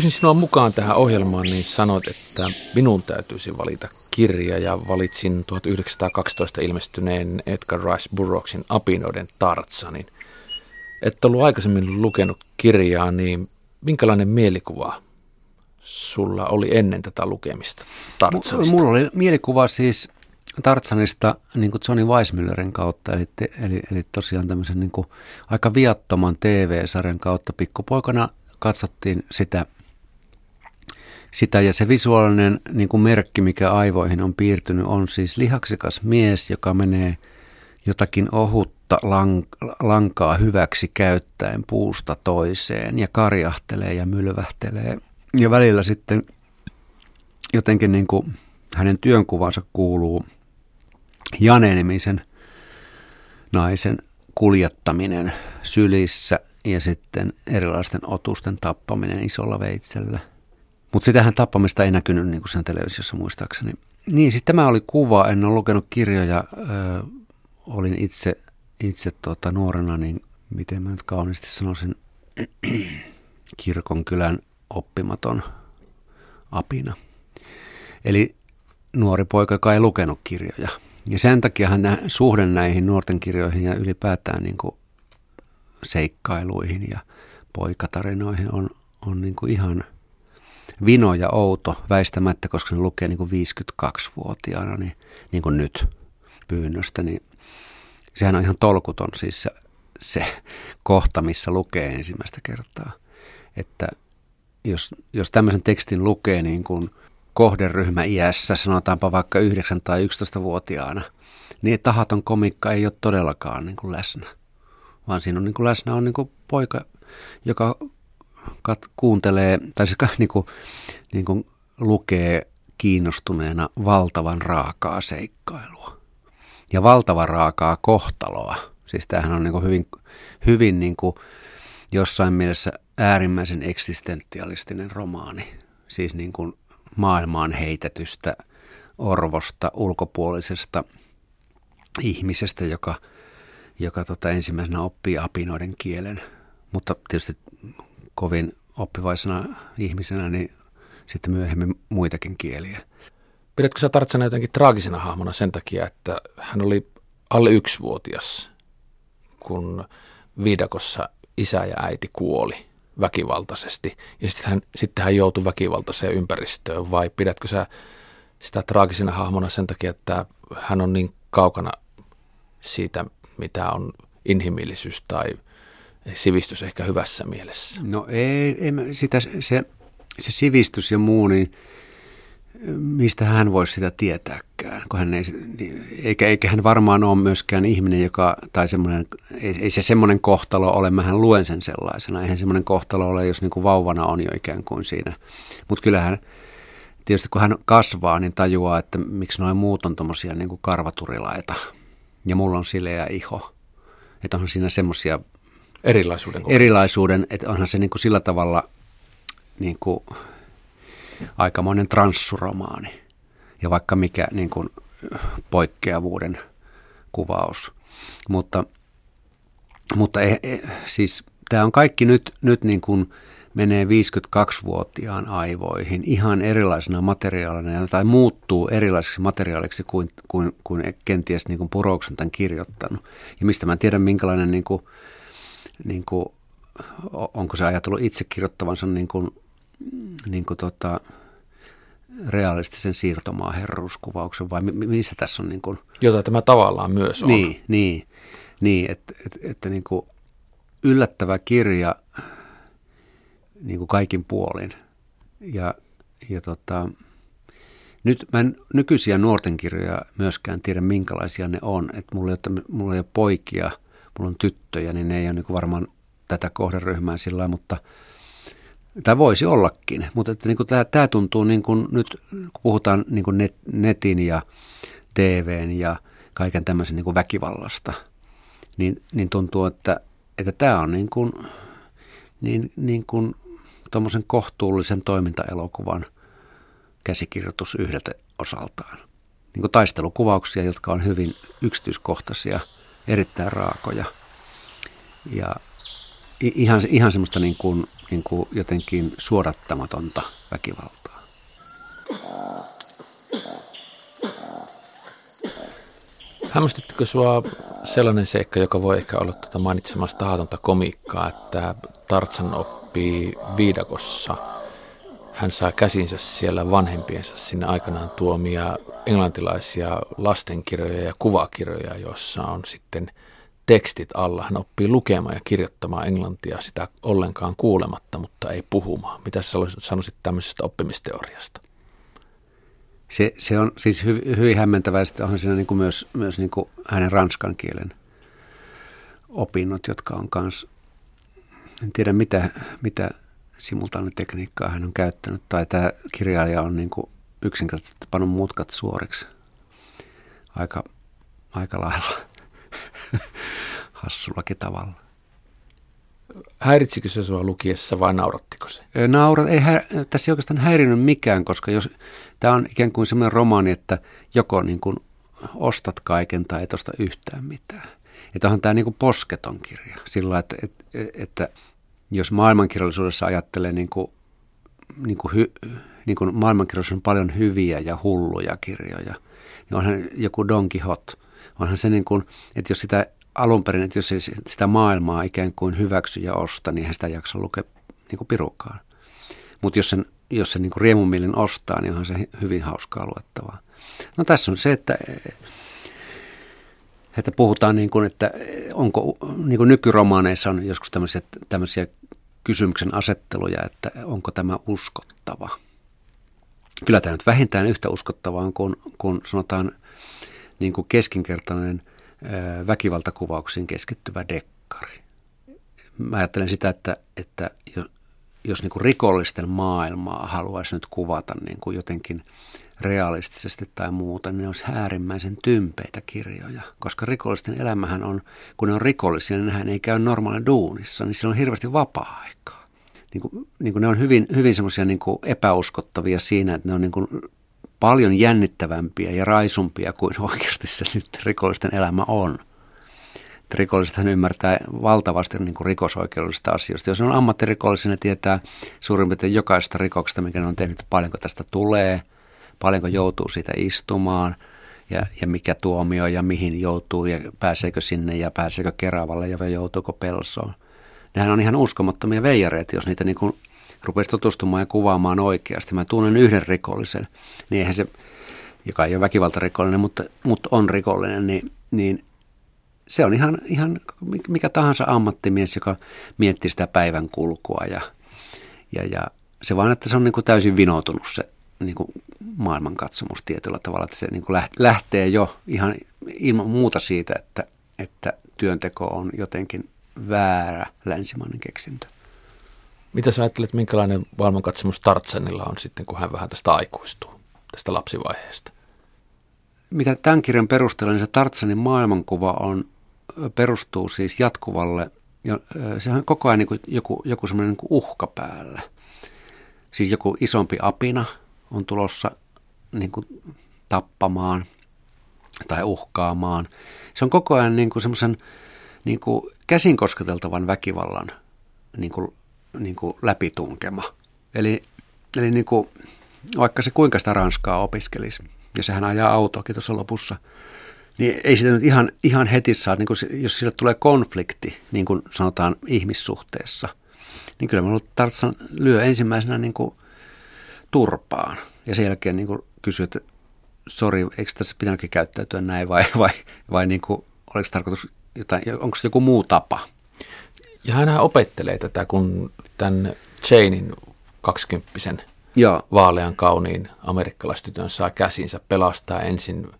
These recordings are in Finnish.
pyysin sinua mukaan tähän ohjelmaan, niin sanoit, että minun täytyisi valita kirja ja valitsin 1912 ilmestyneen Edgar Rice Burroughsin Apinoiden Tartsanin. Et ollut aikaisemmin lukenut kirjaa, niin minkälainen mielikuva sulla oli ennen tätä lukemista Tartsanista? Mulla oli mielikuva siis Tartsanista niin kuin Johnny Weissmüllerin kautta, eli, eli, eli tosiaan tämmöisen niin kuin aika viattoman TV-sarjan kautta. Pikkupoikana katsottiin sitä, sitä ja se visuaalinen niin kuin merkki, mikä aivoihin on piirtynyt, on siis lihaksikas mies, joka menee jotakin ohutta lankaa hyväksi käyttäen puusta toiseen ja karjahtelee ja mylvähtelee. Ja välillä sitten jotenkin niin kuin hänen työnkuvansa kuuluu – Jane-nimisen naisen kuljettaminen sylissä ja sitten erilaisten otusten tappaminen isolla veitsellä. Mutta sitähän tappamista ei näkynyt niin kuin sen televisiossa muistaakseni. Niin, sitten tämä oli kuva. En ole lukenut kirjoja. Ö, olin itse, itse tuota, nuorena, niin miten mä nyt kauniisti sanoisin, kirkon kylän oppimaton apina. Eli nuori poika, joka ei lukenut kirjoja. Ja sen takiahan nämä suhde näihin nuorten kirjoihin ja ylipäätään niin kuin seikkailuihin ja poikatarinoihin on, on niin kuin ihan vino ja outo väistämättä, koska ne lukee niin kuin 52-vuotiaana, niin, niin kuin nyt pyynnöstä, niin sehän on ihan tolkuton siis se, se kohta, missä lukee ensimmäistä kertaa. Että jos, jos tämmöisen tekstin lukee niin kuin kohderyhmä iässä, sanotaanpa vaikka 9 tai 11-vuotiaana, niin tahaton komikka ei ole todellakaan niin kuin läsnä. Vaan siinä on niin kuin läsnä on niin kuin poika, joka kat, kuuntelee tai se niin kuin, niin kuin lukee kiinnostuneena valtavan raakaa seikkailua. Ja valtavan raakaa kohtaloa. Siis tämähän on niin kuin hyvin, hyvin niin kuin jossain mielessä äärimmäisen eksistentialistinen romaani. Siis niin kuin maailmaan heitetystä orvosta, ulkopuolisesta ihmisestä, joka, joka tota ensimmäisenä oppii apinoiden kielen. Mutta tietysti kovin oppivaisena ihmisenä, niin sitten myöhemmin muitakin kieliä. Pidätkö sä Tartsana jotenkin traagisena hahmona sen takia, että hän oli alle yksivuotias, kun Viidakossa isä ja äiti kuoli? väkivaltaisesti ja sitten hän, sitten hän joutui väkivaltaiseen ympäristöön vai pidätkö sä sitä traagisena hahmona sen takia, että hän on niin kaukana siitä, mitä on inhimillisyys tai sivistys ehkä hyvässä mielessä? No ei, ei sitä, se, se sivistys ja muu, niin mistä hän voisi sitä tietääkään, kun hän ei, eikä, eikä hän varmaan ole myöskään ihminen, joka, tai semmoinen, ei, ei se semmoinen kohtalo ole, mähän luen sen sellaisena, eihän semmoinen kohtalo ole, jos niin kuin vauvana on jo ikään kuin siinä. Mutta kyllähän tietysti kun hän kasvaa, niin tajuaa, että miksi noin muut on tuommoisia niin kuin karvaturilaita, ja mulla on sileä iho. Että onhan siinä semmoisia erilaisuuden, erilaisuuden, että onhan se niin kuin sillä tavalla niin kuin, aikamoinen transsuromaani ja vaikka mikä niin kuin poikkeavuuden kuvaus. Mutta, mutta ei, ei, siis tämä on kaikki nyt, nyt niin kuin menee 52-vuotiaan aivoihin ihan erilaisena materiaalina tai muuttuu erilaiseksi materiaaliksi kuin, kuin, kuin kenties niin kuin Purouksen tämän kirjoittanut. Ja mistä mä en tiedä minkälainen, niin kuin, niin kuin, onko se ajatellut itse kirjoittavansa niin kuin niin kuin tota, realistisen siirtomaa herruuskuvauksen vai mi- missä tässä on niin kuin... Jota tämä tavallaan myös on. Niin, niin, niin että, että, että niin kuin yllättävä kirja niin kuin kaikin puolin. Ja, ja tota, nyt mä en nykyisiä nuorten kirjoja myöskään tiedä, minkälaisia ne on. Että mulla, ei ole, mulla ei ole poikia, mulla on tyttöjä, niin ne ei ole niin varmaan tätä kohderyhmää sillä mutta – tai voisi ollakin, mutta että niin kuin tämä, tämä tuntuu niin kuin nyt, kun puhutaan niin kuin net, netin ja TVn ja kaiken tämmöisen niin kuin väkivallasta, niin, niin tuntuu, että, että tämä on niin kuin, niin, niin kuin tuommoisen kohtuullisen toimintaelokuvan käsikirjoitus yhdeltä osaltaan. Niin kuin taistelukuvauksia, jotka on hyvin yksityiskohtaisia, erittäin raakoja. Ja ihan, ihan semmoista niin kuin, niin kuin jotenkin suodattamatonta väkivaltaa. Hämmästyttikö sinua sellainen seikka, joka voi ehkä olla tuota mainitsemasta tahatonta komiikkaa, että Tartsan oppii viidakossa. Hän saa käsinsä siellä vanhempiensa sinne aikanaan tuomia englantilaisia lastenkirjoja ja kuvakirjoja, joissa on sitten tekstit alla. Hän oppii lukemaan ja kirjoittamaan englantia sitä ollenkaan kuulematta, mutta ei puhumaan. Mitä sä sanoisit tämmöisestä oppimisteoriasta? Se, se on siis hy, hyvin hämmentävää. Sitten onhan siinä niin kuin myös, myös niin kuin hänen ranskan kielen opinnot, jotka on myös, en tiedä mitä, mitä simultaanitekniikkaa hän on käyttänyt. Tai tämä kirjailija on niin kuin yksinkertaisesti pannut mutkat suoriksi aika, aika lailla hassullakin tavalla. Häiritsikö se sinua lukiessa vai naurattiko se? Naura, ei hä, tässä ei oikeastaan häirinyt mikään, koska jos tämä on ikään kuin sellainen romaani, että joko niin kuin ostat kaiken tai et osta yhtään mitään. Että onhan tämä niin kuin posketon kirja sillä, että, että, että jos maailmankirjallisuudessa ajattelee niin kuin, niin kuin, hy, niin kuin maailmankirjallisuudessa on paljon hyviä ja hulluja kirjoja, niin onhan joku Don Quixote, onhan se niin kuin, että jos sitä alun perin, että jos ei sitä maailmaa ikään kuin hyväksy ja osta, niin eihän sitä jaksa lukea niin kuin pirukaan. Mutta jos sen, jos sen niin kuin riemumielin ostaa, niin onhan se hyvin hauskaa luettavaa. No tässä on se, että, että puhutaan niin kuin, että onko niin kuin nykyromaaneissa on joskus tämmöisiä, tämmöisiä kysymyksen asetteluja, että onko tämä uskottava. Kyllä tämä nyt vähintään yhtä uskottavaa kuin, kun sanotaan niin kuin keskinkertainen – väkivaltakuvauksiin keskittyvä dekkari. Mä ajattelen sitä, että, että jos niin kuin rikollisten maailmaa haluaisi nyt kuvata niin kuin jotenkin realistisesti tai muuta, niin ne olisi äärimmäisen tympeitä kirjoja. Koska rikollisten elämähän on, kun ne on rikollisia, niin nehän ei käy normaalin duunissa, niin sillä on hirveästi vapaa-aikaa. Niin kuin, niin kuin ne on hyvin, hyvin semmoisia niin epäuskottavia siinä, että ne on niin kuin paljon jännittävämpiä ja raisumpia kuin oikeasti se nyt rikollisten elämä on. Rikollisethan ymmärtää valtavasti niin kuin rikosoikeudellisista asioista. Jos on ammattirikollisia, ne tietää suurin piirtein jokaista rikoksesta, mikä ne on tehnyt, paljonko tästä tulee, paljonko joutuu siitä istumaan ja, ja mikä tuomio ja mihin joutuu ja pääseekö sinne ja pääseekö Keravalle ja joutuuko Pelsoon. Nehän on ihan uskomattomia veijareita, jos niitä niin kuin rupesi tutustumaan ja kuvaamaan oikeasti. Mä tunnen yhden rikollisen, niin eihän se, joka ei ole väkivaltarikollinen, mutta, mutta on rikollinen, niin, niin se on ihan, ihan mikä tahansa ammattimies, joka miettii sitä päivän kulkua ja, ja, ja se vaan, että se on niin kuin täysin vinoutunut se niin kuin maailmankatsomus tietyllä tavalla, että se niin kuin lähtee jo ihan ilman muuta siitä, että, että työnteko on jotenkin väärä länsimainen keksintö. Mitä sä ajattelet, minkälainen maailmankatsomus Tartsenilla on sitten, kun hän vähän tästä aikuistuu, tästä lapsivaiheesta? Mitä tämän kirjan perusteella, niin se Tartsenin maailmankuva on, perustuu siis jatkuvalle, se on koko ajan niin kuin joku, joku semmoinen niin uhka päällä. Siis joku isompi apina on tulossa niin kuin tappamaan tai uhkaamaan. Se on koko ajan niin kuin semmoisen niin kuin käsin kosketeltavan väkivallan niin kuin niin kuin läpitunkema. Eli, eli niin kuin, vaikka se kuinka sitä ranskaa opiskelisi, ja sehän ajaa autoakin tuossa lopussa, niin ei sitä nyt ihan, ihan heti saa, niin kuin, jos sille tulee konflikti, niin kuin sanotaan ihmissuhteessa, niin kyllä minulla tarvitsen lyö ensimmäisenä niin kuin turpaan, ja sen jälkeen niin kuin kysyy, että sori, eikö tässä pitänytkin käyttäytyä näin, vai, vai, vai niin kuin, oliko tarkoitus jotain, onko se joku muu tapa? Ja hän opettelee tätä, kun tämän Janein kaksikymppisen Joo. vaalean kauniin amerikkalaistytön saa käsinsä pelastaa ensin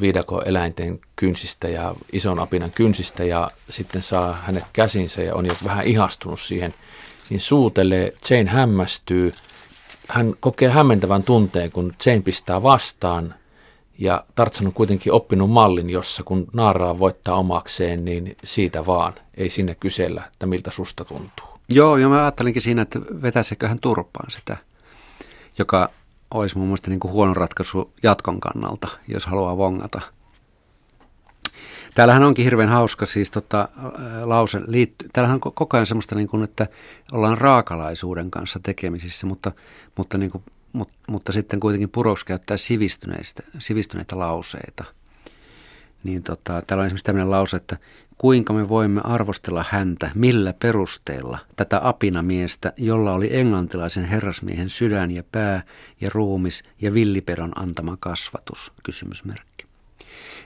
viidako eläinten kynsistä ja ison apinan kynsistä ja sitten saa hänet käsinsä ja on jo vähän ihastunut siihen. Siinä suutelee, Jane hämmästyy, hän kokee hämmentävän tunteen, kun Jane pistää vastaan ja Tartsan on kuitenkin oppinut mallin, jossa kun naaraa voittaa omakseen, niin siitä vaan. Ei sinne kysellä, että miltä susta tuntuu. Joo, ja mä ajattelinkin siinä, että vetäisikö hän turpaan sitä, joka olisi mun mielestä niin kuin huono ratkaisu jatkon kannalta, jos haluaa vongata. Täällähän onkin hirveän hauska siis tota, lause. Liitty, täällähän on koko ajan semmoista, niin kuin, että ollaan raakalaisuuden kanssa tekemisissä, mutta, mutta, niin kuin, mutta, mutta sitten kuitenkin puroksi käyttää sivistyneistä, sivistyneitä lauseita. Niin tota, täällä on esimerkiksi tämmöinen lause, että kuinka me voimme arvostella häntä, millä perusteella, tätä apinamiestä, jolla oli englantilaisen herrasmiehen sydän ja pää ja ruumis ja villipedon antama kasvatus, kysymysmerkki.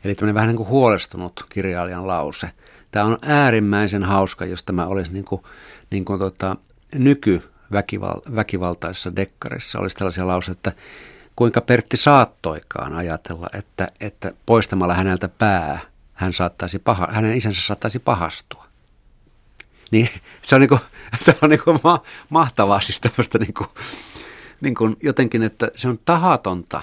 Eli tämmöinen vähän niin kuin huolestunut kirjailijan lause. Tämä on äärimmäisen hauska, jos tämä olisi niin kuin, niin kuin tota, nyky väkivaltaisessa dekkarissa olisi tällaisia lauseita, että kuinka Pertti saattoikaan ajatella, että, että poistamalla häneltä pää – hän saattaisi paha, hänen isänsä saattaisi pahastua. Niin se on, niinku, tämä on niinku ma, mahtavaa siis tämmöistä niinku, niinku jotenkin, että se on tahatonta,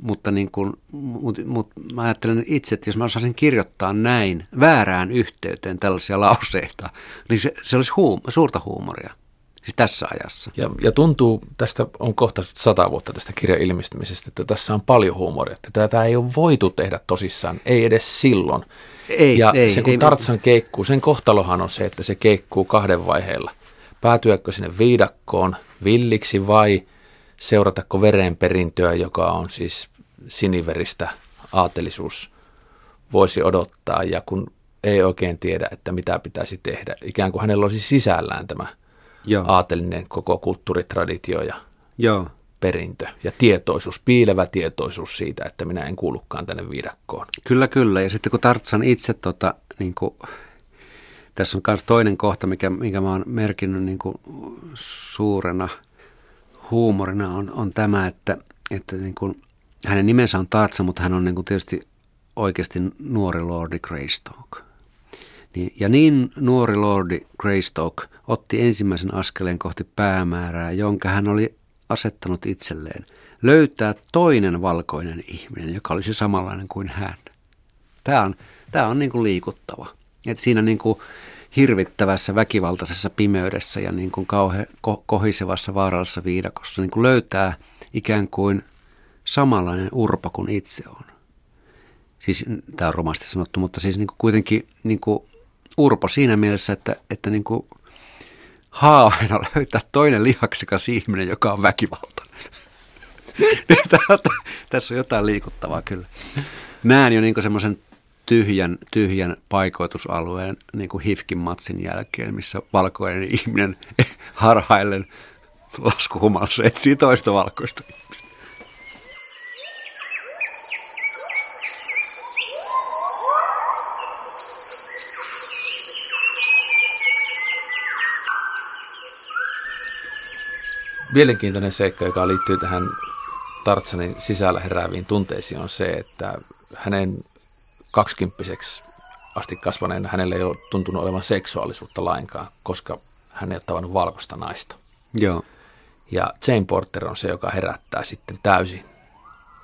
mutta niin kuin, mut, mut mä ajattelen itse, että jos mä osaisin kirjoittaa näin väärään yhteyteen tällaisia lauseita, niin se, se olisi huum, suurta huumoria. Siis tässä ajassa. Ja, ja tuntuu, tästä on kohta sata vuotta tästä kirjan ilmestymisestä, että tässä on paljon huumoria. Että tätä ei ole voitu tehdä tosissaan, ei edes silloin. Ei, ja ei, se kun ei, Tartsan keikkuu, sen kohtalohan on se, että se keikkuu kahden vaiheella. Päätyäkö sinne viidakkoon villiksi vai seuratako verenperintöä, joka on siis siniveristä aatelisuus voisi odottaa. Ja kun ei oikein tiedä, että mitä pitäisi tehdä, ikään kuin hänellä olisi sisällään tämä – Joo. aatelinen koko kulttuuritraditio ja Joo. perintö ja tietoisuus, piilevä tietoisuus siitä, että minä en kuulukaan tänne viidakkoon. Kyllä, kyllä. Ja sitten kun Tartsan itse, tota, niin kuin, tässä on myös toinen kohta, mikä, mikä mä oon merkinnyt niin kuin suurena huumorina, on, on tämä, että, että niin kuin, hänen nimensä on Tartsa, mutta hän on niin kuin tietysti oikeasti nuori Lordi Greystoke. Niin, ja niin nuori lordi Greystoke otti ensimmäisen askeleen kohti päämäärää, jonka hän oli asettanut itselleen. Löytää toinen valkoinen ihminen, joka olisi samanlainen kuin hän. Tämä on, tämä on niin kuin liikuttava. Et siinä niin kuin hirvittävässä väkivaltaisessa pimeydessä ja niin kuin kauhe, ko, kohisevassa vaarallisessa viidakossa niin kuin löytää ikään kuin samanlainen urpo kuin itse on. Siis tämä on romasti sanottu, mutta siis niin kuin kuitenkin niin kuin urpo siinä mielessä, että, että niin kuin haaveena löytää toinen lihaksikas ihminen, joka on väkivaltainen. Tässä on jotain liikuttavaa kyllä. Näen jo niin semmoisen tyhjän, tyhjän paikoitusalueen niin kuin Hifkin matsin jälkeen, missä valkoinen ihminen harhaillen laskuhumalassa etsii toista valkoista Mielenkiintoinen seikka, joka liittyy tähän Tartsanin sisällä herääviin tunteisiin, on se, että hänen kaksikymppiseksi asti kasvaneena hänelle ei ole tuntunut olevan seksuaalisuutta lainkaan, koska hän ei ole tavannut valkoista naista. Joo. Ja Jane Porter on se, joka herättää sitten täysin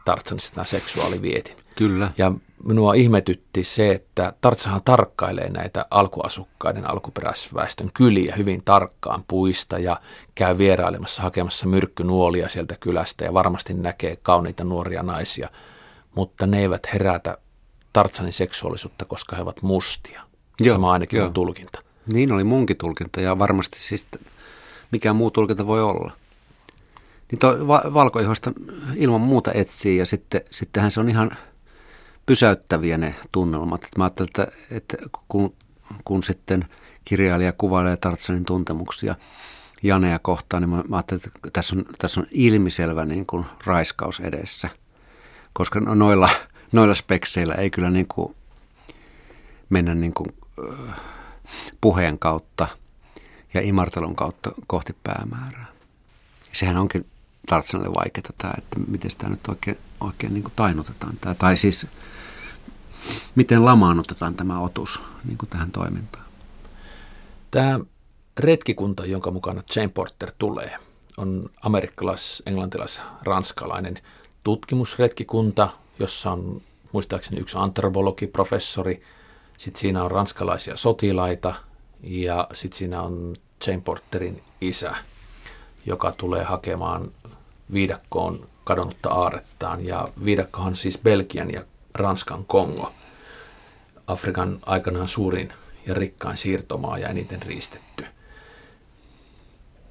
Tartsanissa nämä seksuaalivietin. Kyllä. Ja minua ihmetytti se, että Tartsahan tarkkailee näitä alkuasukkaiden alkuperäisväestön kyliä hyvin tarkkaan puista ja käy vierailemassa hakemassa myrkkynuolia sieltä kylästä ja varmasti näkee kauniita nuoria naisia, mutta ne eivät herätä Tartsanin seksuaalisuutta, koska he ovat mustia. Joo, Tämä ainakin joo. on tulkinta. Niin oli munkin tulkinta ja varmasti siis mikä muu tulkinta voi olla. Niin tuo va- valkoihoista ilman muuta etsii ja sitten, sittenhän se on ihan – pysäyttäviä ne tunnelmat. Mä ajattelin, että, että kun, kun sitten kirjailija kuvailee Tartsanin tuntemuksia Janea kohtaan, niin mä, ajattelin, että tässä on, tässä on ilmiselvä niin kuin raiskaus edessä. Koska no, noilla, noilla spekseillä ei kyllä niin kuin mennä niin kuin, puheen kautta ja imartelun kautta kohti päämäärää. Sehän onkin Tartsanille vaikeaa tämä, että miten sitä nyt oikein, oikein niin tainutetaan. Tämä. Tai siis miten lamaannutetaan tämä otus niin kuin tähän toimintaan? Tämä retkikunta, jonka mukana Jane Porter tulee, on amerikkalais, englantilais, ranskalainen tutkimusretkikunta, jossa on muistaakseni yksi antropologiprofessori, sitten siinä on ranskalaisia sotilaita ja sitten siinä on Jane Porterin isä, joka tulee hakemaan viidakkoon kadonnutta aarettaan. Ja viidakkohan siis Belgian ja Ranskan Kongo. Afrikan aikanaan suurin ja rikkain siirtomaa ja eniten riistetty.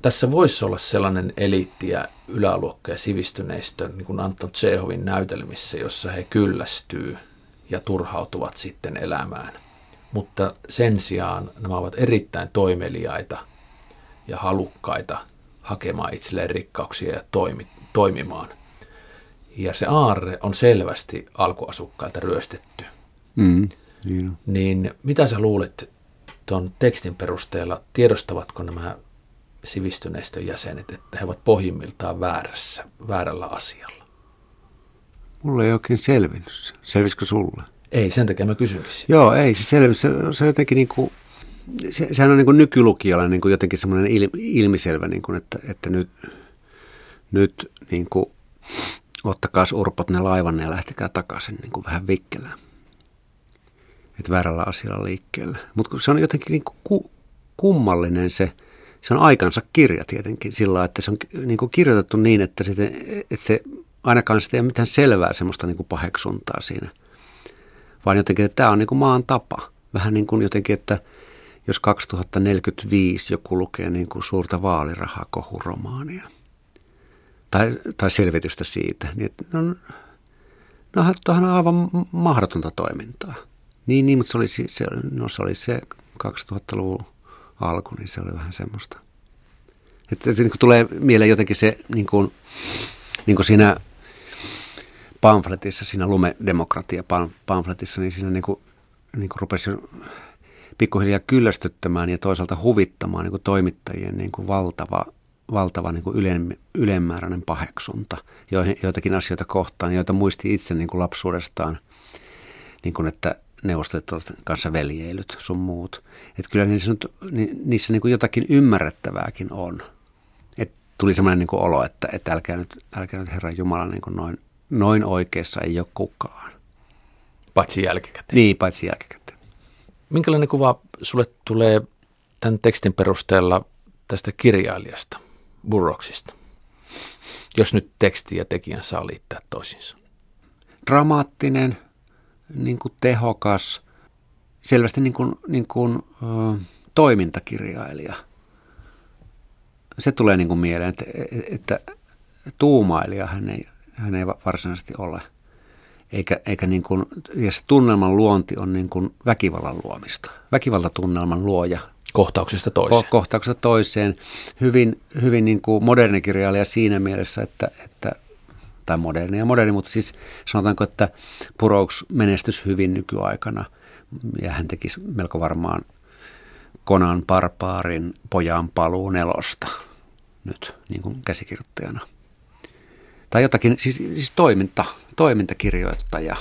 Tässä voisi olla sellainen eliitti ja yläluokka ja sivistyneistö, niin kuin Anton Tsehovin näytelmissä, jossa he kyllästyy ja turhautuvat sitten elämään. Mutta sen sijaan nämä ovat erittäin toimeliaita ja halukkaita hakemaan itselleen rikkauksia ja toimi, toimimaan. Ja se aarre on selvästi alkuasukkailta ryöstetty. Mm, niin. Niin mitä sä luulet tuon tekstin perusteella, tiedostavatko nämä sivistyneistön jäsenet, että he ovat pohjimmiltaan väärässä, väärällä asialla? Mulle ei oikein selvinnyt. Selvisikö sulle? Ei, sen takia mä kysynkin sitä. Joo, ei se selvinnyt. Se, se on jotenkin niin kuin, se, sehän on niin kuin nykylukijalle niin kuin jotenkin semmoinen il, ilmiselvä, niin kuin, että, että nyt, nyt niin kuin, ottakaa urpot ne laivan ja lähtekää takaisin niin kuin vähän vikkelään. Että väärällä asialla liikkeellä. Mutta se on jotenkin niin kuin ku, kummallinen se, se on aikansa kirja tietenkin sillä että se on niin kuin kirjoitettu niin, että, sitten, että se ainakaan sitä ei ole mitään selvää semmoista niin kuin paheksuntaa siinä. Vaan jotenkin, että tämä on niin kuin maan tapa. Vähän niin kuin jotenkin, että jos 2045 joku lukee niin kuin suurta vaalirahakohuromaania tai, tai selvitystä siitä, niin että no, no tuohan on aivan mahdotonta toimintaa. Niin, niin mutta se oli, se, no, se, oli se 2000-luvun alku, niin se oli vähän semmoista. Että, että niin kuin tulee mieleen jotenkin se, niin kuin, niin kuin siinä pamfletissa, siinä lumedemokratia pamfletissa, niin siinä niin kuin, niin kuin rupesi pikkuhiljaa kyllästyttämään ja toisaalta huvittamaan niin kuin toimittajien niin kuin valtava, valtava niin kuin ylen, ylenmääräinen paheksunta joitakin asioita kohtaan, joita muisti itse niin kuin lapsuudestaan, niin kuin että neuvostoliiton kanssa veljeilyt sun muut. Että kyllä niissä, niissä niin kuin jotakin ymmärrettävääkin on. Et tuli semmoinen niin kuin olo, että, että älkää, nyt, älkää nyt Herran Jumala niin kuin noin, noin oikeassa ei ole kukaan. Paitsi jälkikäteen. Niin, paitsi jälkikäteen. Minkälainen kuva sulle tulee tämän tekstin perusteella tästä kirjailijasta, Burroksista? Jos nyt teksti ja tekijän saa liittää toisiinsa. Dramaattinen, niin kuin tehokas, selvästi niin kuin, niin kuin, ö, toimintakirjailija. Se tulee niin kuin mieleen, että, että tuumailija hän ei, hän ei varsinaisesti ole. Eikä, eikä niin kuin, ja se tunnelman luonti on niin kuin väkivallan luomista. Väkivaltatunnelman luoja. Kohtauksesta toiseen. Ko- kohtauksesta toiseen. Hyvin, hyvin niin kuin moderni kirjailija siinä mielessä, että, että tai moderni ja moderni, mutta siis sanotaanko, että Purouks menestys hyvin nykyaikana ja hän tekisi melko varmaan Konan Parpaarin pojan paluu nelosta nyt niin kuin käsikirjoittajana. Tai jotakin, siis, siis toiminta, toimintakirjoittaja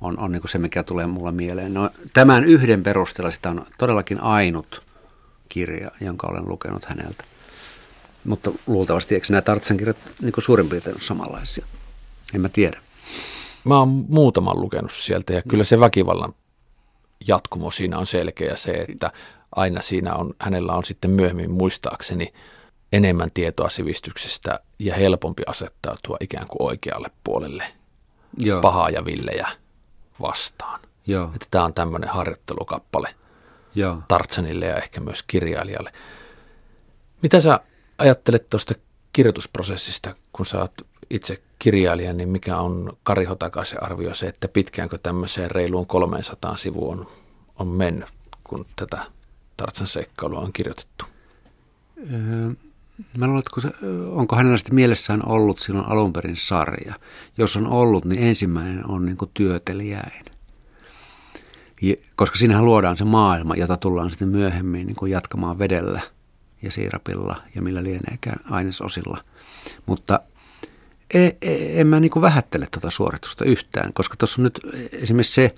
on, on niin se, mikä tulee mulla mieleen. No, tämän yhden perusteella sitä on todellakin ainut kirja, jonka olen lukenut häneltä. Mutta luultavasti, eikö nämä Tartsan kirjat niin suurin piirtein ole samanlaisia? En mä tiedä. Mä oon muutaman lukenut sieltä ja kyllä se väkivallan jatkumo siinä on selkeä se, että aina siinä on, hänellä on sitten myöhemmin muistaakseni enemmän tietoa sivistyksestä ja helpompi asettautua ikään kuin oikealle puolelle Joo. pahaa ja villejä vastaan. Joo. Että tämä on tämmöinen harjoittelukappale Joo. Tartsanille ja ehkä myös kirjailijalle. Mitä sä ajattelet tuosta kirjoitusprosessista, kun sä oot itse kirjailija, niin mikä on Kari Hotakaisen arvio se, että pitkäänkö tämmöiseen reiluun 300 sivuun on, on mennyt, kun tätä Tartsan seikkailua on kirjoitettu? Öö, mä luulen, että se, onko hänellä sitten mielessään ollut silloin alun perin sarja. Jos on ollut, niin ensimmäinen on niin kuin työtelijäin. Ja, koska siinähän luodaan se maailma, jota tullaan sitten myöhemmin niin kuin jatkamaan vedellä ja siirapilla ja millä lieneekään ainesosilla. Mutta en, en mä niin kuin vähättele tuota suoritusta yhtään, koska tuossa on nyt esimerkiksi se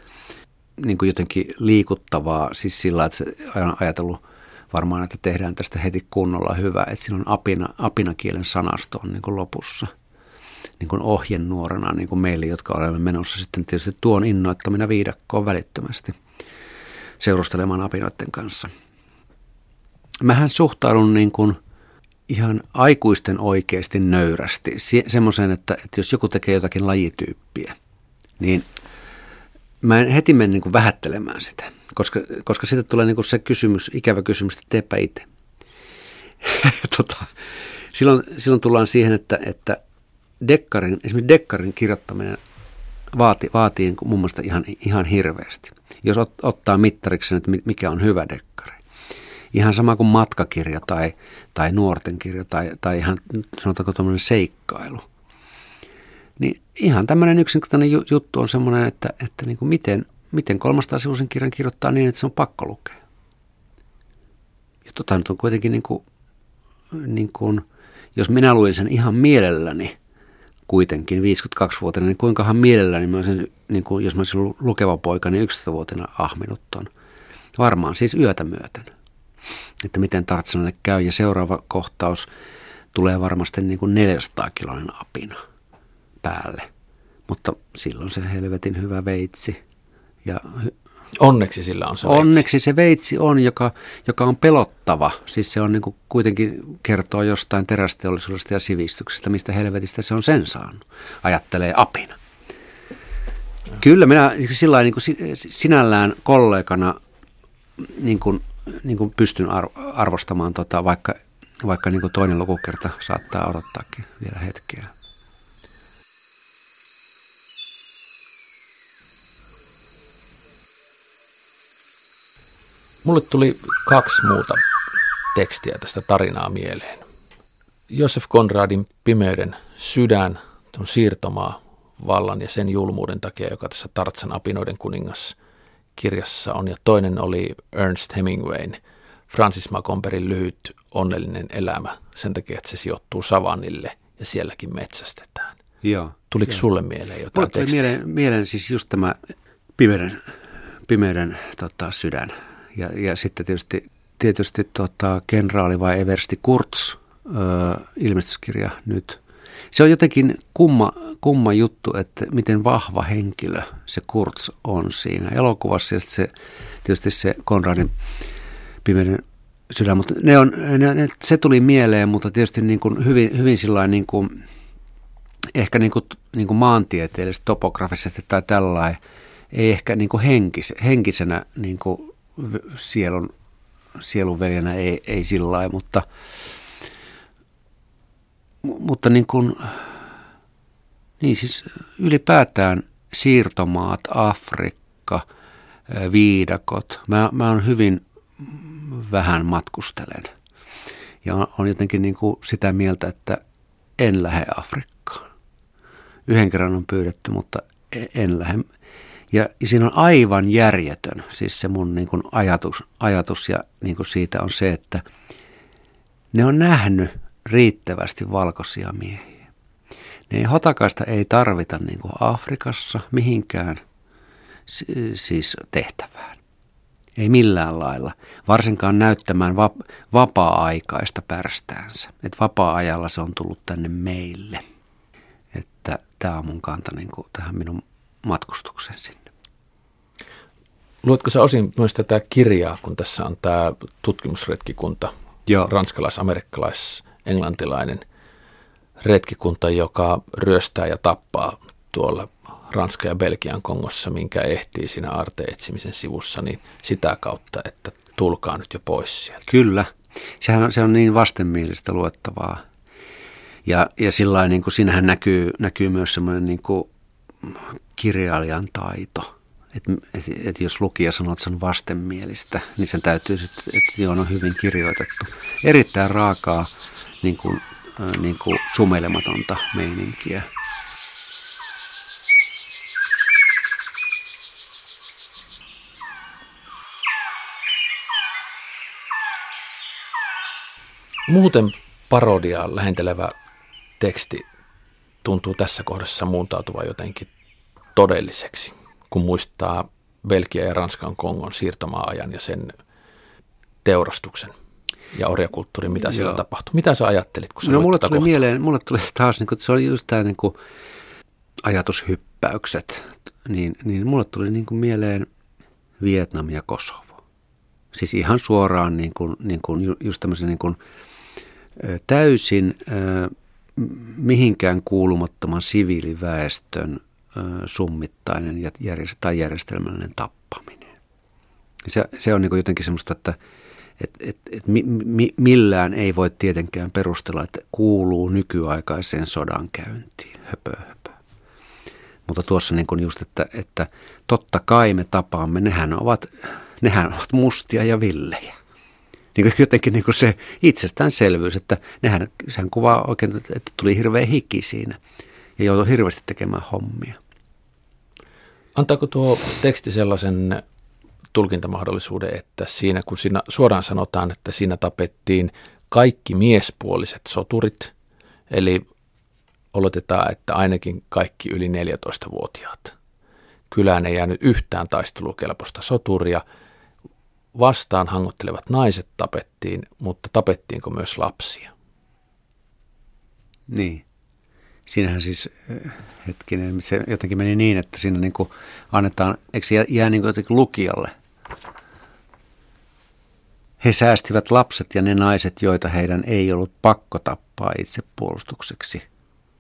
niin kuin jotenkin liikuttavaa, siis sillä, että se on ajatellut varmaan, että tehdään tästä heti kunnolla hyvä, että siinä on apina, apinakielen sanasto on niin kuin lopussa niin kuin ohjenuorana niin kuin meille, jotka olemme menossa sitten tietysti tuon innoittamina viidakkoon välittömästi seurustelemaan apinoiden kanssa. Mähän suhtaudun niin kuin – ihan aikuisten oikeasti nöyrästi. Se, semmoisen, että, että jos joku tekee jotakin lajityyppiä, niin mä en heti mene niin kuin vähättelemään sitä, koska, koska siitä tulee niin se kysymys, ikävä kysymys, että teepä itse. tota, silloin, silloin tullaan siihen, että, että dekkarin, esimerkiksi dekkarin kirjoittaminen vaati, vaatii niin muun muassa ihan, ihan hirveästi. Jos ot, ottaa mittariksi että mikä on hyvä dekkari. Ihan sama kuin matkakirja tai, tai nuorten kirja tai, tai ihan sanotaanko tuommoinen seikkailu. Niin ihan tämmöinen yksinkertainen juttu on semmoinen, että, että niin kuin miten, miten 300 sivuisen kirjan kirjoittaa niin, että se on pakko lukea. Ja tota nyt on kuitenkin niin kuin, niin kuin, jos minä luin sen ihan mielelläni, kuitenkin 52-vuotiaana, niin kuinkahan mielelläni mä sen, niin kuin, jos mä olisin lukeva poika, niin 11-vuotiaana ahminut ton. Varmaan siis yötä myöten, että miten Tartsanalle käy. Ja seuraava kohtaus tulee varmasti niin kuin 400 kiloinen apina päälle. Mutta silloin se helvetin hyvä veitsi ja Onneksi sillä on se veitsi. Onneksi se veitsi on, joka, joka on pelottava. Siis se on niin kuin kuitenkin kertoo jostain terästeollisuudesta ja sivistyksestä, mistä helvetistä se on sen saanut, ajattelee apina. Kyllä minä sillä niin kuin sinällään kollegana niin kuin, niin kuin pystyn arvostamaan, tota, vaikka, vaikka niin kuin toinen lukukerta saattaa odottaakin vielä hetkeä. Mulle tuli kaksi muuta tekstiä tästä tarinaa mieleen. Josef Konradin Pimeyden sydän, tuon siirtomaa vallan ja sen julmuuden takia, joka tässä Tartsan apinoiden kuningas kirjassa on. Ja toinen oli Ernst Hemingwayn Francis Macomberin lyhyt onnellinen elämä sen takia, että se sijoittuu savannille ja sielläkin metsästetään. Joo. Tuliko joo. sulle mieleen jotain Mulle tuli mieleen, mieleen siis just tämä pimeyden, pimeyden tota, sydän ja, ja sitten tietysti, tietysti tota, kenraali vai Eversti Kurtz öö, ilmestyskirja nyt. Se on jotenkin kumma, kumma juttu, että miten vahva henkilö se Kurtz on siinä elokuvassa. Ja se, tietysti se Konradin pimeyden sydän, mutta ne on, ne, ne, se tuli mieleen, mutta tietysti niin kuin hyvin, hyvin sillä niin kuin, ehkä niin kuin, niin kuin maantieteellisesti, topografisesti tai tällainen, ei ehkä niin kuin henkis, henkisenä niin kuin sielun, sielun veljenä ei, ei sillä lailla, mutta, mutta niin kuin, niin siis ylipäätään siirtomaat, Afrikka, viidakot. Mä, mä oon hyvin vähän matkustelen. Ja on, on jotenkin niin kuin sitä mieltä, että en lähde Afrikkaan. Yhden kerran on pyydetty, mutta e, en lähde. Ja siinä on aivan järjetön, siis se mun niin kuin ajatus, ajatus ja niin kuin siitä on se, että ne on nähnyt riittävästi valkoisia miehiä. Ne hotakaista ei tarvita niin kuin Afrikassa mihinkään siis tehtävään. Ei millään lailla, varsinkaan näyttämään vapaa-aikaista pärstäänsä. Että vapaa-ajalla se on tullut tänne meille. Että tämä on mun kanta niin kuin tähän minun matkustuksen sinne. Luetko sä osin myös tätä kirjaa, kun tässä on tämä tutkimusretkikunta, Joo. ranskalais-amerikkalais, englantilainen retkikunta, joka ryöstää ja tappaa tuolla Ranska ja Belgian Kongossa, minkä ehtii siinä arteetsimisen sivussa, niin sitä kautta, että tulkaa nyt jo pois sieltä. Kyllä. Sehän on, se on niin vastenmielistä luettavaa. Ja, ja sillä niin kuin siinähän näkyy, näkyy myös semmoinen niin kuin kirjailijan taito – että et, et jos lukija sanoo, että se on vastenmielistä, niin sen täytyy sitten, että joo, on hyvin kirjoitettu. Erittäin raakaa, niin kuin, niin kuin sumeilematonta meininkiä. Muuten parodiaa lähentelevä teksti tuntuu tässä kohdassa muuntautuva jotenkin todelliseksi kun muistaa Belgia ja Ranskan Kongon siirtomaa-ajan ja sen teurastuksen ja orjakulttuurin, mitä Joo. siellä tapahtui. Mitä sä ajattelit, kun sä No mulle tuli kohtaa? mieleen, mulle tuli taas, niin kuin, se oli just tämä niin kuin, ajatushyppäykset, niin, niin mulle tuli niin kuin, mieleen Vietnam ja Kosovo. Siis ihan suoraan niin kuin, niin kuin, just tämmöisen niin kuin, täysin mihinkään kuulumattoman siviiliväestön summittainen ja tai järjestelmällinen tappaminen. Se, se on niin jotenkin semmoista, että et, et, et mi, mi, millään ei voi tietenkään perustella, että kuuluu nykyaikaiseen sodankäyntiin. Höpö, höpö. Mutta tuossa niin just, että, että totta kai me tapaamme, nehän ovat, nehän ovat mustia ja villejä. Niin kuin jotenkin niin kuin se itsestäänselvyys, että nehän, sehän kuvaa oikein, että tuli hirveä hiki siinä ja joutui hirveästi tekemään hommia. Antaako tuo teksti sellaisen tulkintamahdollisuuden, että siinä kun siinä suoraan sanotaan, että siinä tapettiin kaikki miespuoliset soturit, eli oletetaan, että ainakin kaikki yli 14-vuotiaat. Kylään ei jäänyt yhtään taistelukelpoista soturia. Vastaan hangottelevat naiset tapettiin, mutta tapettiinko myös lapsia? Niin. Siinähän siis, äh, hetkinen, se jotenkin meni niin, että siinä niin kuin annetaan, eikö se jää niin kuin jotenkin lukijalle? He säästivät lapset ja ne naiset, joita heidän ei ollut pakko tappaa itsepuolustukseksi.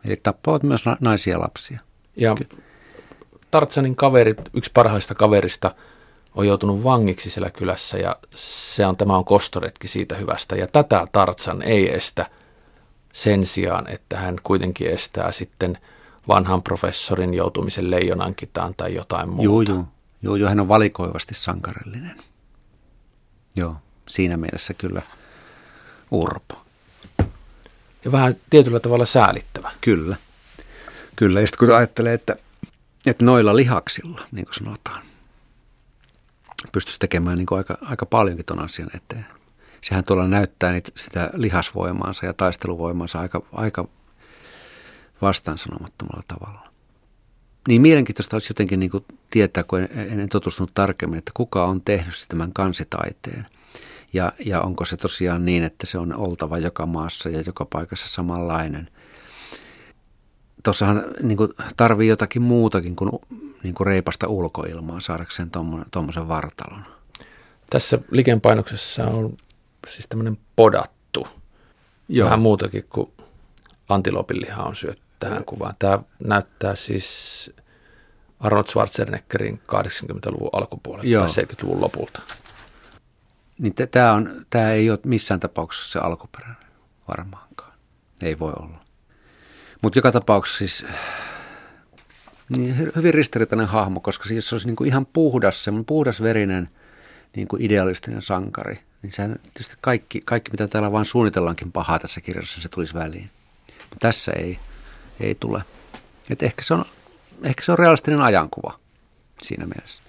Eli tappavat myös naisia ja lapsia. Ja Tartsanin kaveri, yksi parhaista kaverista, on joutunut vangiksi siellä kylässä ja se on, tämä on kostoretki siitä hyvästä. Ja tätä Tartsan ei estä sen sijaan, että hän kuitenkin estää sitten vanhan professorin joutumisen leijonankitaan tai jotain muuta. Joo, joo. Joo, joo, hän on valikoivasti sankarillinen. Joo, siinä mielessä kyllä urpo. Ja vähän tietyllä tavalla säälittävä. Kyllä. Kyllä, ja sitten kun ajattelee, että, että noilla lihaksilla, niin kuin sanotaan, pystyisi tekemään niin kuin aika, aika paljonkin tuon asian eteen. Sehän tuolla näyttää niitä, sitä lihasvoimaansa ja taisteluvoimaansa aika, aika vastaansanomattomalla tavalla. Niin mielenkiintoista olisi jotenkin niin kuin tietää, kun en, en tutustunut tarkemmin, että kuka on tehnyt tämän kansitaiteen. Ja, ja onko se tosiaan niin, että se on oltava joka maassa ja joka paikassa samanlainen. Tuossahan niin kuin, tarvii jotakin muutakin kuin, niin kuin reipasta ulkoilmaa saadakseen tuommoisen vartalon. Tässä likenpainoksessa on siis tämmöinen podattu. Joo. Vähän muutakin kuin antilopiliha on syötty tähän kuvaan. Tämä näyttää siis Arnold Schwarzeneggerin 80-luvun alkupuolelta Joo. tai 70-luvun lopulta. Niin tämä, on, tämä ei ole missään tapauksessa se alkuperäinen varmaankaan. Ei voi olla. Mutta joka tapauksessa siis niin hyvin ristiriitainen hahmo, koska siis se olisi niin kuin ihan puhdas, semmoinen puhdas verinen niin kuin idealistinen sankari, niin sehän tietysti kaikki, kaikki, mitä täällä vain suunnitellaankin pahaa tässä kirjassa, se tulisi väliin. Mutta tässä ei, ei tule. Et ehkä, se on, ehkä se on realistinen ajankuva siinä mielessä.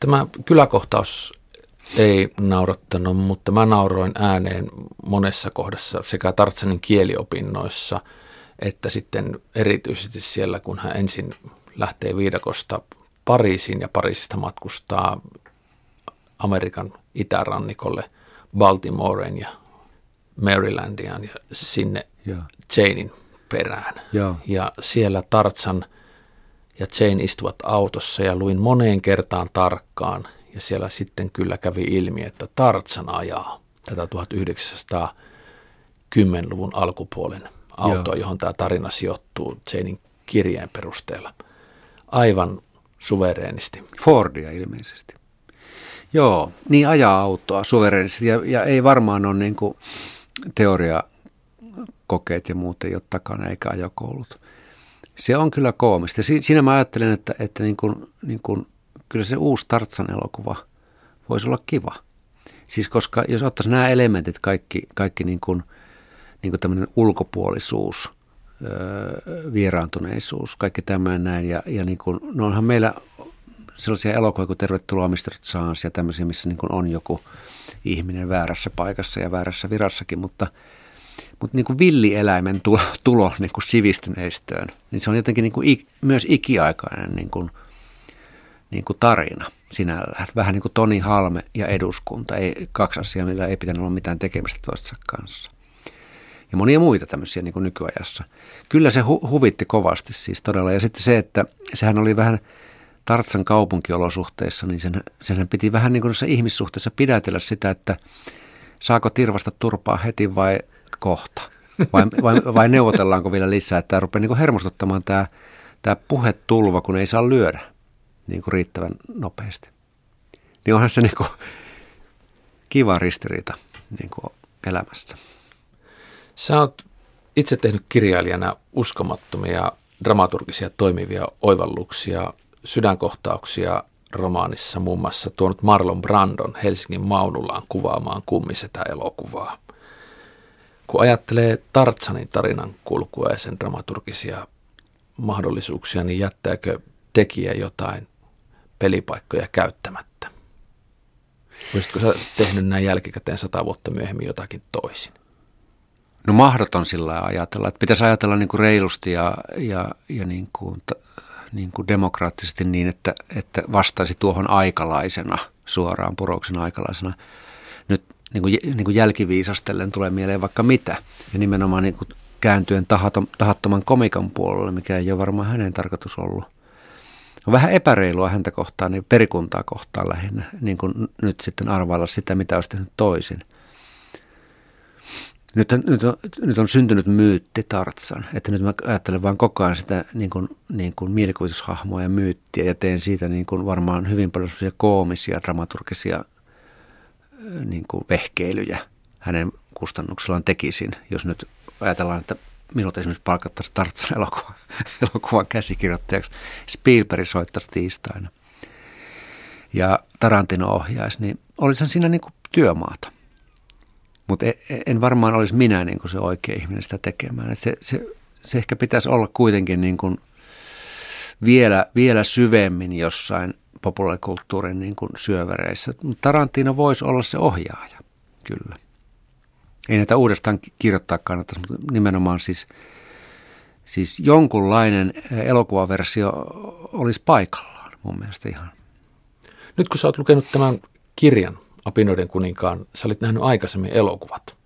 Tämä kyläkohtaus ei naurattanut, mutta mä nauroin ääneen monessa kohdassa sekä Tartsanin kieliopinnoissa että sitten erityisesti siellä, kun hän ensin lähtee viidakosta Pariisiin ja Pariisista matkustaa Amerikan itärannikolle Baltimoreen ja Marylandiaan ja sinne ja. Janein perään. Ja. ja siellä Tartsan ja Jane istuvat autossa ja luin moneen kertaan tarkkaan ja siellä sitten kyllä kävi ilmi, että Tartsan ajaa tätä 1910-luvun alkupuolen autoa, Joo. johon tämä tarina sijoittuu Janein kirjeen perusteella. Aivan suvereenisti. Fordia ilmeisesti. Joo, niin ajaa autoa suvereenisti ja, ja ei varmaan ole niin kuin teoriakokeet ja muut ei ole takana eikä ajokoulut. Se on kyllä koomista. Siinä mä ajattelen, että, että niin kuin, niin kuin, kyllä se uusi Tartsan elokuva voisi olla kiva. Siis koska jos ottaisiin nämä elementit, kaikki, kaikki niin kuin, niin kuin tämmöinen ulkopuolisuus, öö, vieraantuneisuus, kaikki tämä näin. Ja, ja niin kuin, no onhan meillä sellaisia elokuvia kuin Tervetuloa Mr. Chance ja tämmöisiä, missä niin kuin on joku ihminen väärässä paikassa ja väärässä virassakin, mutta, mutta niin kuin villieläimen tulo, tulo niin kuin sivistyneistöön, niin se on jotenkin niin kuin ik, myös ikiaikainen niin kuin, niin kuin tarina sinällään. Vähän niin kuin Toni Halme ja eduskunta, ei, kaksi asiaa, millä ei pitänyt olla mitään tekemistä toistensa kanssa. Ja monia muita tämmöisiä niin kuin nykyajassa. Kyllä se hu- huvitti kovasti siis todella. Ja sitten se, että sehän oli vähän – Tartsan kaupunkiolosuhteissa, niin sen, senhän piti vähän niin kuin ihmissuhteessa pidätellä sitä, että saako tirvasta turpaa heti vai kohta. Vai, vai, vai neuvotellaanko vielä lisää, että tämä rupeaa niin kuin hermostuttamaan tämä, tämä puhetulva, kun ei saa lyödä niin kuin riittävän nopeasti. Niin onhan se niin kuin kiva ristiriita niin kuin elämässä. Sä oot itse tehnyt kirjailijana uskomattomia dramaturgisia toimivia oivalluksia, sydänkohtauksia romaanissa muun muassa tuonut Marlon Brandon Helsingin Maunulaan kuvaamaan kummisetä elokuvaa. Kun ajattelee Tartsanin tarinan kulkua ja sen dramaturgisia mahdollisuuksia, niin jättääkö tekijä jotain pelipaikkoja käyttämättä? Olisitko sä tehnyt näin jälkikäteen sata vuotta myöhemmin jotakin toisin? No mahdoton sillä ajatella. Että pitäisi ajatella niin kuin reilusti ja, ja, ja niin kuin, niin kuin demokraattisesti niin, että, että vastaisi tuohon aikalaisena, suoraan purouksen aikalaisena. Nyt niin kuin, niin kuin jälkiviisastellen tulee mieleen vaikka mitä. Ja nimenomaan niin kuin kääntyen tahattoman komikan puolelle, mikä ei ole varmaan hänen tarkoitus ollut. On vähän epäreilua häntä kohtaan, niin perikuntaa kohtaan lähinnä, niin kuin nyt sitten arvailla sitä, mitä olisi tehnyt toisin – nyt, nyt, on, nyt on syntynyt myytti Tartsan, että nyt mä ajattelen vaan koko ajan sitä niin kuin, niin kuin mielikuvitushahmoa ja myyttiä ja teen siitä niin kuin varmaan hyvin paljon koomisia, dramaturgisia niin kuin vehkeilyjä hänen kustannuksellaan tekisin, jos nyt ajatellaan, että minut esimerkiksi palkattaisiin Tartsan elokuvan, elokuvan käsikirjoittajaksi. Spielberg soittaisi tiistaina ja Tarantino ohjaisi, niin olisihan siinä niin kuin työmaata. Mutta e, e, en varmaan olisi minä niin kuin se oikea ihminen sitä tekemään. Et se, se, se ehkä pitäisi olla kuitenkin niin kuin vielä, vielä syvemmin jossain populaarikulttuurin niin kuin syövereissä. Mutta Tarantino voisi olla se ohjaaja, kyllä. Ei näitä uudestaan kirjoittaa kannattaisi, mutta nimenomaan siis, siis jonkunlainen elokuvaversio olisi paikallaan mun mielestä ihan. Nyt kun sä oot lukenut tämän kirjan, Apinoiden kuninkaan, sä olit nähnyt aikaisemmin elokuvat,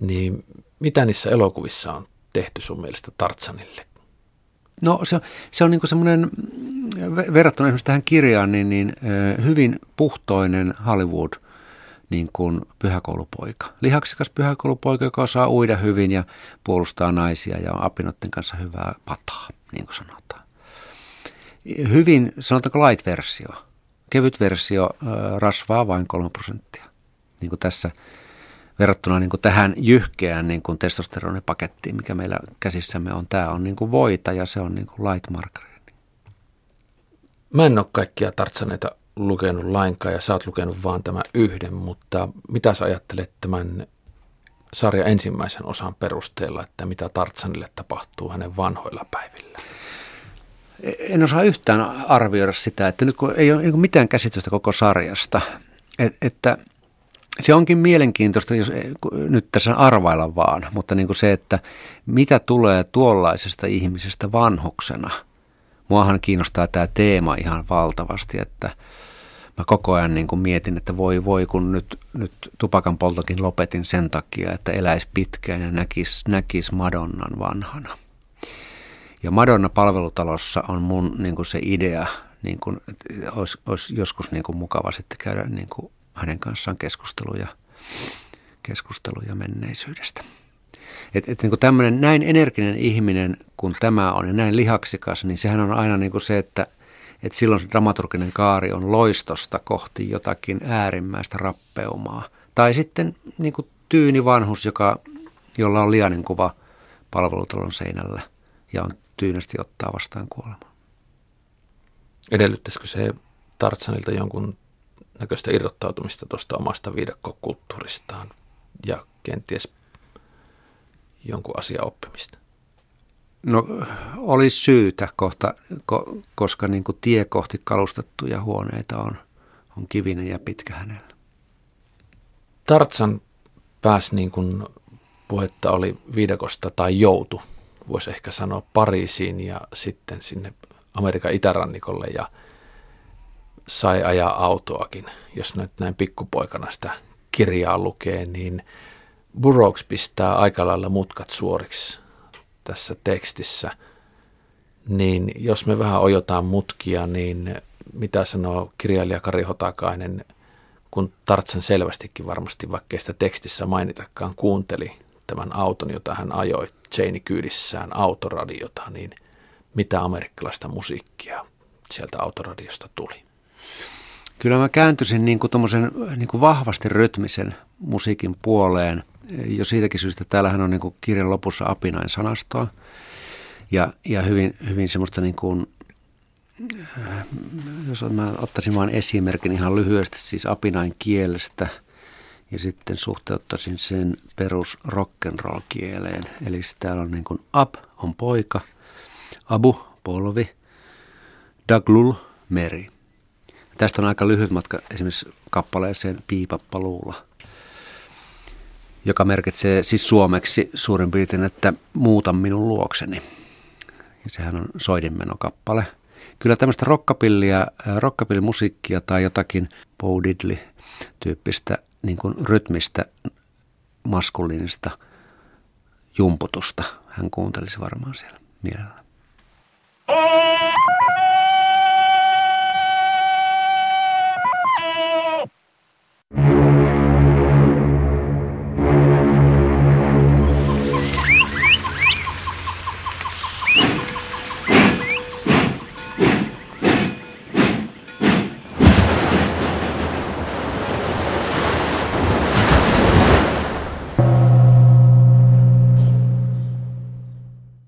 niin mitä niissä elokuvissa on tehty sun mielestä Tartsanille? No se, se on niin semmoinen, verrattuna esimerkiksi tähän kirjaan, niin, niin hyvin puhtoinen Hollywood niin kuin pyhäkoulupoika. Lihaksikas pyhäkoulupoika, joka osaa uida hyvin ja puolustaa naisia ja on apinoiden kanssa hyvää pataa, niin kuin sanotaan. Hyvin, sanotaanko light-versio kevyt versio rasvaa vain 3 prosenttia. Niin kuin tässä verrattuna niin kuin tähän jyhkeään niin kuin testosteronipakettiin, mikä meillä käsissämme on. Tämä on niin kuin voita ja se on niin kuin light marker. Mä en ole kaikkia tartsaneita lukenut lainkaan ja sä oot lukenut vaan tämän yhden, mutta mitä sä ajattelet tämän sarjan ensimmäisen osan perusteella, että mitä Tartsanille tapahtuu hänen vanhoilla päivillä? En osaa yhtään arvioida sitä, että nyt kun ei ole mitään käsitystä koko sarjasta, että se onkin mielenkiintoista, jos nyt tässä arvailla vaan, mutta niin kuin se, että mitä tulee tuollaisesta ihmisestä vanhuksena. Muahan kiinnostaa tämä teema ihan valtavasti, että mä koko ajan niin kuin mietin, että voi voi, kun nyt, nyt tupakan poltokin lopetin sen takia, että eläisi pitkään ja näkisi näkis Madonnan vanhana. Ja Madonna-palvelutalossa on mun niin kuin se idea, niin kuin, että olisi, olisi joskus niin kuin mukava sitten käydä niin kuin hänen kanssaan keskusteluja, keskusteluja menneisyydestä. Et, et niin kuin tämmöinen näin energinen ihminen kuin tämä on ja näin lihaksikas, niin sehän on aina niin kuin se, että, että silloin se dramaturginen kaari on loistosta kohti jotakin äärimmäistä rappeumaa. Tai sitten niin kuin tyyni vanhus, joka, jolla on liainen kuva palvelutalon seinällä ja on tyynesti ottaa vastaan kuolema. Edellyttäisikö se Tartsanilta jonkun näköistä irrottautumista tuosta omasta viidakkokulttuuristaan ja kenties jonkun asian oppimista? No olisi syytä, kohta, ko, koska niin kuin tie kohti kalustettuja huoneita on, on kivinen ja pitkä hänellä. Tartsan pääsi niin kuin puhetta oli viidakosta tai joutu voisi ehkä sanoa Pariisiin ja sitten sinne Amerikan itärannikolle ja sai ajaa autoakin. Jos nyt näin pikkupoikana sitä kirjaa lukee, niin Burroughs pistää aika lailla mutkat suoriksi tässä tekstissä. Niin jos me vähän ojotaan mutkia, niin mitä sanoo kirjailija Kari Hotakainen, kun Tartsen selvästikin varmasti, vaikka sitä tekstissä mainitakaan, kuunteli tämän auton, jota hän ajoi Jane kyydissään autoradiota, niin mitä amerikkalaista musiikkia sieltä autoradiosta tuli. Kyllä mä kääntyisin niin kuin niin kuin vahvasti rytmisen musiikin puoleen. Jo siitäkin syystä, täällähän on niin kuin kirjan lopussa apinain sanastoa. Ja, ja hyvin, hyvin semmoista niin kuin, jos mä ottaisin vain esimerkin ihan lyhyesti, siis apinain kielestä ja sitten suhteuttaisin sen perus rock'n'roll kieleen. Eli täällä on niin kuin up on poika, abu polvi, daglul meri. Tästä on aika lyhyt matka esimerkiksi kappaleeseen Piipappaluulla, joka merkitsee siis suomeksi suurin piirtein, että muuta minun luokseni. Ja sehän on soidinmenokappale. Kyllä tämmöistä rockapillia, rockapillimusiikkia tai jotakin Bo Diddley-tyyppistä niin kuin rytmistä maskuliinista jumputusta hän kuuntelisi varmaan siellä mielellä. Oh!